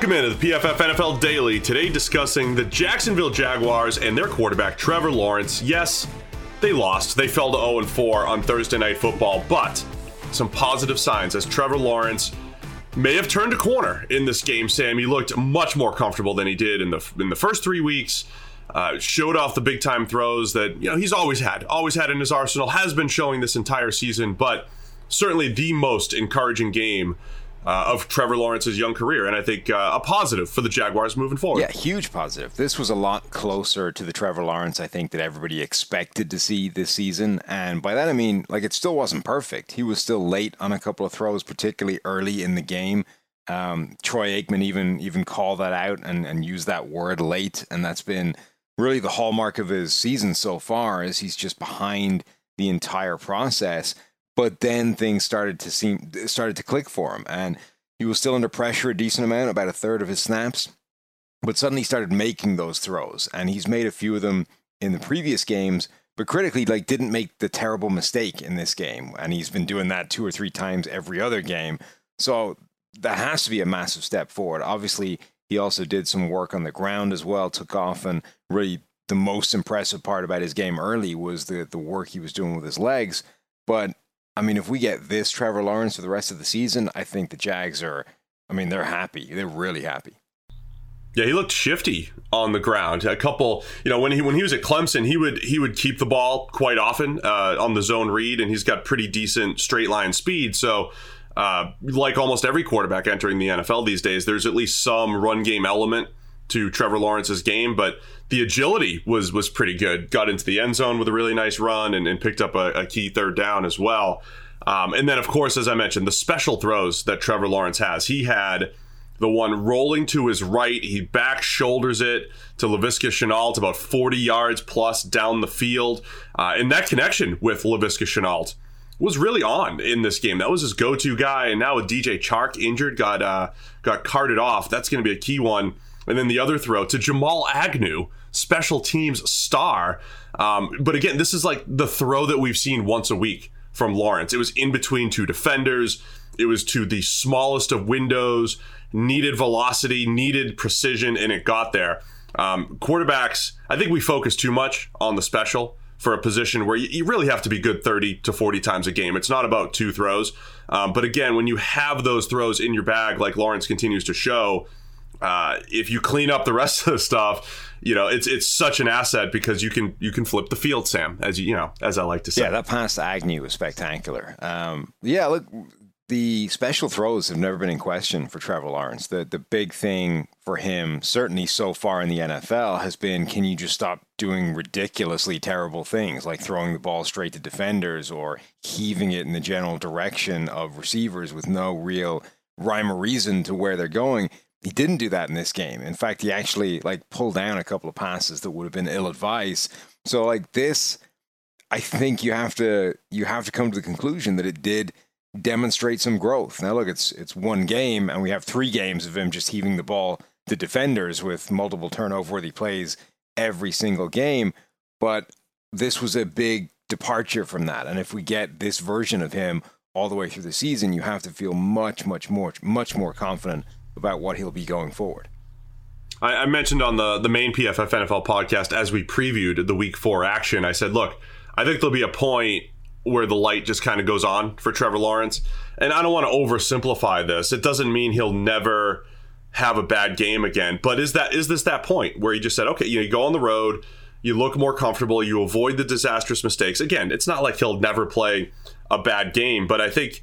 Welcome into the PFF NFL Daily. Today, discussing the Jacksonville Jaguars and their quarterback, Trevor Lawrence. Yes, they lost. They fell to 0 4 on Thursday Night Football, but some positive signs as Trevor Lawrence may have turned a corner in this game. Sam, he looked much more comfortable than he did in the in the first three weeks. Uh, showed off the big time throws that you know he's always had, always had in his arsenal. Has been showing this entire season, but certainly the most encouraging game uh, of Trevor Lawrence's young career, and I think uh, a positive for the Jaguars moving forward. Yeah, huge positive. This was a lot closer to the Trevor Lawrence I think that everybody expected to see this season, and by that I mean like it still wasn't perfect. He was still late on a couple of throws, particularly early in the game. Um, Troy Aikman even even called that out and and used that word late, and that's been really the hallmark of his season so far. Is he's just behind the entire process but then things started to seem started to click for him, and he was still under pressure a decent amount, about a third of his snaps, but suddenly started making those throws, and he's made a few of them in the previous games. But critically, like, didn't make the terrible mistake in this game, and he's been doing that two or three times every other game. So that has to be a massive step forward. Obviously, he also did some work on the ground as well, took off, and really the most impressive part about his game early was the the work he was doing with his legs. But I mean, if we get this Trevor Lawrence for the rest of the season, I think the Jags are. I mean, they're happy. They're really happy. Yeah, he looked shifty on the ground. A couple, you know, when he when he was at Clemson, he would he would keep the ball quite often uh, on the zone read, and he's got pretty decent straight line speed. So, uh, like almost every quarterback entering the NFL these days, there's at least some run game element to Trevor Lawrence's game, but the agility was was pretty good. Got into the end zone with a really nice run and, and picked up a, a, key third down as well. Um, and then, of course, as I mentioned, the special throws that Trevor Lawrence has. He had the one rolling to his right. He back shoulders it to Laviska Shenault about 40 yards plus down the field. Uh, and that connection with Laviska Shenault was really on in this game. That was his go-to guy. And now with DJ Chark injured, got uh, got carted off. That's going to be a key one and then the other throw to Jamal Agnew, special teams star. Um, but again, this is like the throw that we've seen once a week from Lawrence. It was in between two defenders. It was to the smallest of windows, needed velocity, needed precision, and it got there. Um, quarterbacks, I think we focus too much on the special for a position where you, really have to be good 30 to 40 times a game. It's not about two throws. Um, but again, when you have those throws in your bag, like Lawrence continues to show, uh, if you clean up the rest of the stuff, you know it's it's such an asset because you can you can flip the field, Sam, as you you know as I like to say. Yeah, that pass to Agnew was spectacular. Um, yeah, look, the special throws have never been in question for Trevor Lawrence. The the big thing for him, certainly so far in the NFL, has been can you just stop doing ridiculously terrible things like throwing the ball straight to defenders or heaving it in the general direction of receivers with no real rhyme or reason to where they're going he didn't do that in this game. In fact, he actually like pulled down a couple of passes that would have been ill advised. So like this, I think you have to you have to come to the conclusion that it did demonstrate some growth. Now look, it's it's one game and we have three games of him just heaving the ball to defenders with multiple turnover worthy plays every single game. But this was a big departure from that. And if we get this version of him all the way through the season, you have to feel much, much more, much more confident about what he'll be going forward. I, I mentioned on the the main PFF NFL podcast as we previewed the Week Four action. I said, look, I think there'll be a point where the light just kind of goes on for Trevor Lawrence, and I don't want to oversimplify this. It doesn't mean he'll never have a bad game again, but is that is this that point where he just said, okay, you know, you go on the road, you look more comfortable, you avoid the disastrous mistakes. Again, it's not like he'll never play a bad game, but I think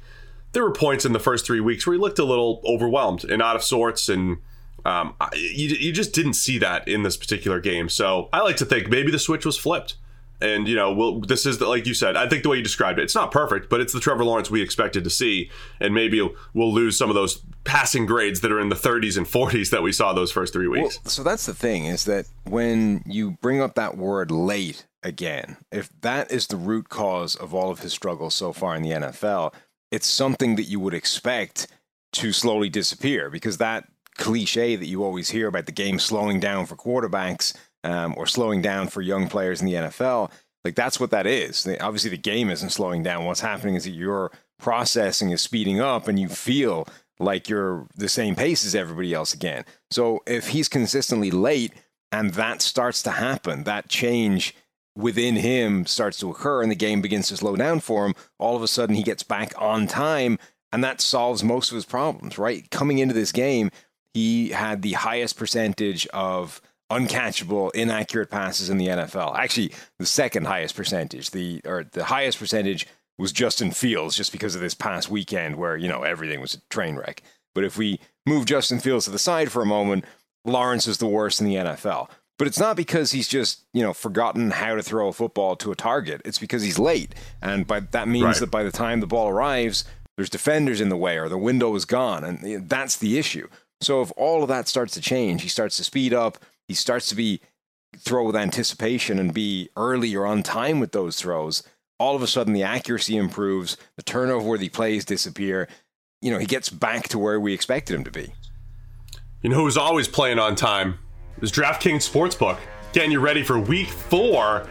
there were points in the first three weeks where he looked a little overwhelmed and out of sorts, and um, you, you just didn't see that in this particular game. So I like to think maybe the switch was flipped. And you know, we'll, this is the, like you said. I think the way you described it, it's not perfect, but it's the Trevor Lawrence we expected to see. And maybe we'll lose some of those passing grades that are in the 30s and 40s that we saw those first three weeks. Well, so that's the thing is that when you bring up that word late again, if that is the root cause of all of his struggles so far in the NFL, it's something that you would expect to slowly disappear because that cliche that you always hear about the game slowing down for quarterbacks um, or slowing down for young players in the NFL, like that's what that is. Obviously, the game isn't slowing down. What's happening is that your processing is speeding up and you feel like you're the same pace as everybody else again. So if he's consistently late and that starts to happen, that change within him starts to occur and the game begins to slow down for him, all of a sudden he gets back on time and that solves most of his problems, right? Coming into this game, he had the highest percentage of uncatchable, inaccurate passes in the NFL. Actually, the second highest percentage. The or the highest percentage was Justin Fields, just because of this past weekend where you know everything was a train wreck. But if we move Justin Fields to the side for a moment, Lawrence is the worst in the NFL. But it's not because he's just you know forgotten how to throw a football to a target. It's because he's late, and by that means right. that by the time the ball arrives, there's defenders in the way or the window is gone, and that's the issue. So if all of that starts to change, he starts to speed up, he starts to be throw with anticipation and be early or on time with those throws, all of a sudden the accuracy improves, the turnover worthy plays disappear. You know, he gets back to where we expected him to be. You know who's always playing on time is DraftKings Sportsbook. Getting you ready for week four.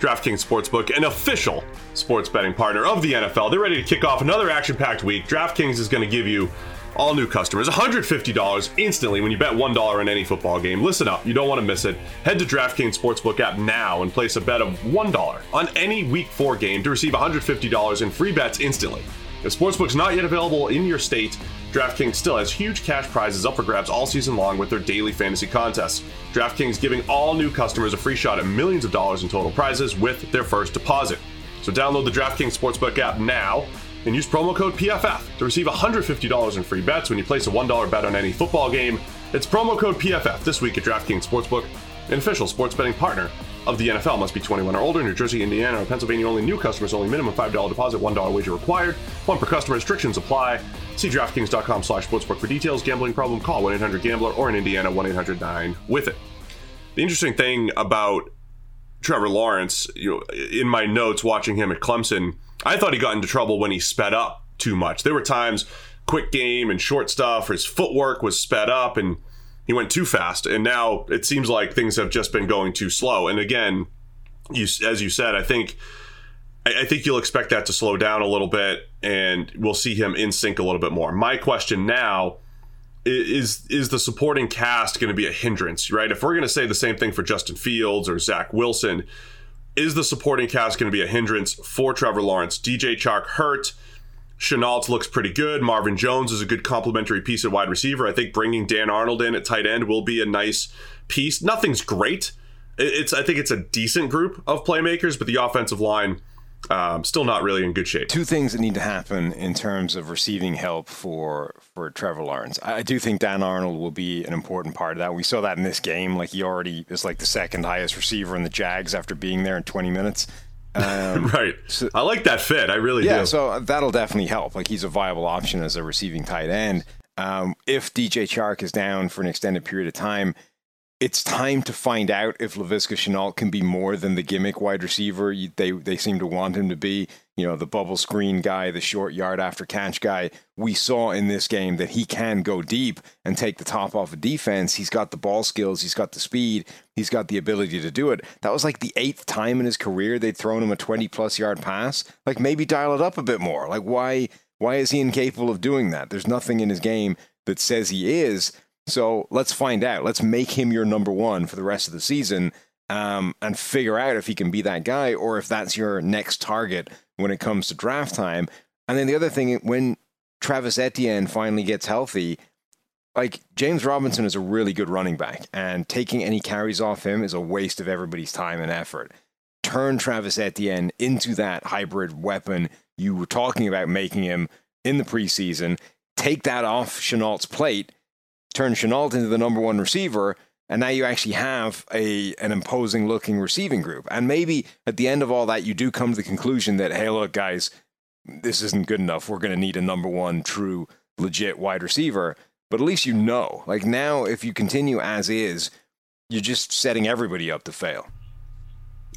DraftKings Sportsbook, an official sports betting partner of the NFL. They're ready to kick off another action packed week. DraftKings is going to give you all new customers $150 instantly when you bet $1 on any football game. Listen up, you don't want to miss it. Head to DraftKings Sportsbook app now and place a bet of $1 on any Week 4 game to receive $150 in free bets instantly. If Sportsbook's not yet available in your state, DraftKings still has huge cash prizes up for grabs all season long with their daily fantasy contests. DraftKings giving all new customers a free shot at millions of dollars in total prizes with their first deposit. So download the DraftKings Sportsbook app now and use promo code PFF to receive $150 in free bets when you place a $1 bet on any football game. It's promo code PFF this week at DraftKings Sportsbook, an official sports betting partner of the NFL. Must be 21 or older. New Jersey, Indiana, or Pennsylvania only. New customers only. Minimum $5 deposit, $1 wager required. One per customer. Restrictions apply. See DraftKings.com slash sportsbook for details. Gambling problem? Call 1-800-GAMBLER or in Indiana 1-800-9-WITH-IT. The interesting thing about Trevor Lawrence, you know, in my notes watching him at Clemson – I thought he got into trouble when he sped up too much. There were times, quick game and short stuff, his footwork was sped up and he went too fast. And now it seems like things have just been going too slow. And again, you as you said, I think I think you'll expect that to slow down a little bit, and we'll see him in sync a little bit more. My question now is is the supporting cast going to be a hindrance, right? If we're going to say the same thing for Justin Fields or Zach Wilson, is the supporting cast going to be a hindrance for Trevor Lawrence? DJ Chark hurt. Shenault looks pretty good. Marvin Jones is a good complementary piece at wide receiver. I think bringing Dan Arnold in at tight end will be a nice piece. Nothing's great. It's I think it's a decent group of playmakers, but the offensive line um, still not really in good shape. Two things that need to happen in terms of receiving help for for Trevor Lawrence. I do think Dan Arnold will be an important part of that. We saw that in this game. Like he already is like the second highest receiver in the Jags after being there in 20 minutes. Um, right. So, I like that fit. I really yeah, do. Yeah, so that'll definitely help. Like he's a viable option as a receiving tight end. Um, if DJ Chark is down for an extended period of time, it's time to find out if Laviska Shenault can be more than the gimmick wide receiver they they seem to want him to be. You know, the bubble screen guy, the short yard after catch guy. We saw in this game that he can go deep and take the top off a of defense. He's got the ball skills, he's got the speed, he's got the ability to do it. That was like the eighth time in his career they'd thrown him a 20 plus yard pass. Like maybe dial it up a bit more. Like why why is he incapable of doing that? There's nothing in his game that says he is. So let's find out. Let's make him your number one for the rest of the season um, and figure out if he can be that guy or if that's your next target when it comes to draft time. And then the other thing, when Travis Etienne finally gets healthy, like James Robinson is a really good running back, and taking any carries off him is a waste of everybody's time and effort. Turn Travis Etienne into that hybrid weapon you were talking about making him in the preseason. Take that off Shenault's plate turn Shenault into the number one receiver, and now you actually have a an imposing looking receiving group. And maybe at the end of all that, you do come to the conclusion that, hey, look, guys, this isn't good enough. We're going to need a number one true, legit wide receiver. But at least you know. Like now, if you continue as is, you're just setting everybody up to fail.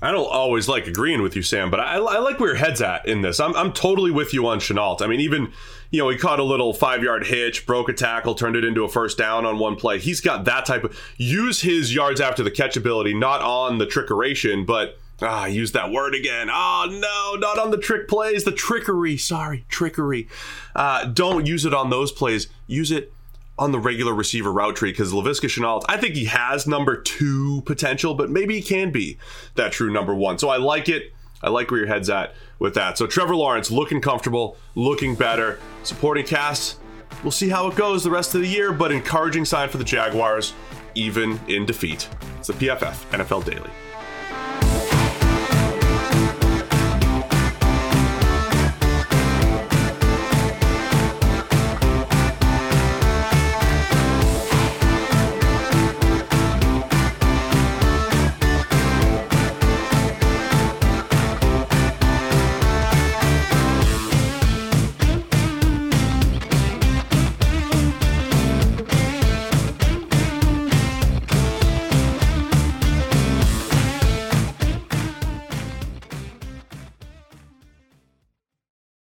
I don't always like agreeing with you, Sam, but I, I, like where your head's at in this. I'm, I'm totally with you on Shenault. I mean, even, you know, he caught a little five yard hitch, broke a tackle, turned it into a first down on one play. He's got that type of use his yards after the catch ability, not on the trickeration, but Ah, I used that word again. Oh no, not on the trick plays, the trickery. Sorry, trickery. Uh, don't use it on those plays. Use it on the regular receiver route tree because Laviska Shenault, I think he has number two potential, but maybe he can be that true number one. So I like it. I like where your head's at with that. So Trevor Lawrence looking comfortable, looking better. Supporting cast, we'll see how it goes the rest of the year, but encouraging sign for the Jaguars, even in defeat. It's the PFF NFL Daily.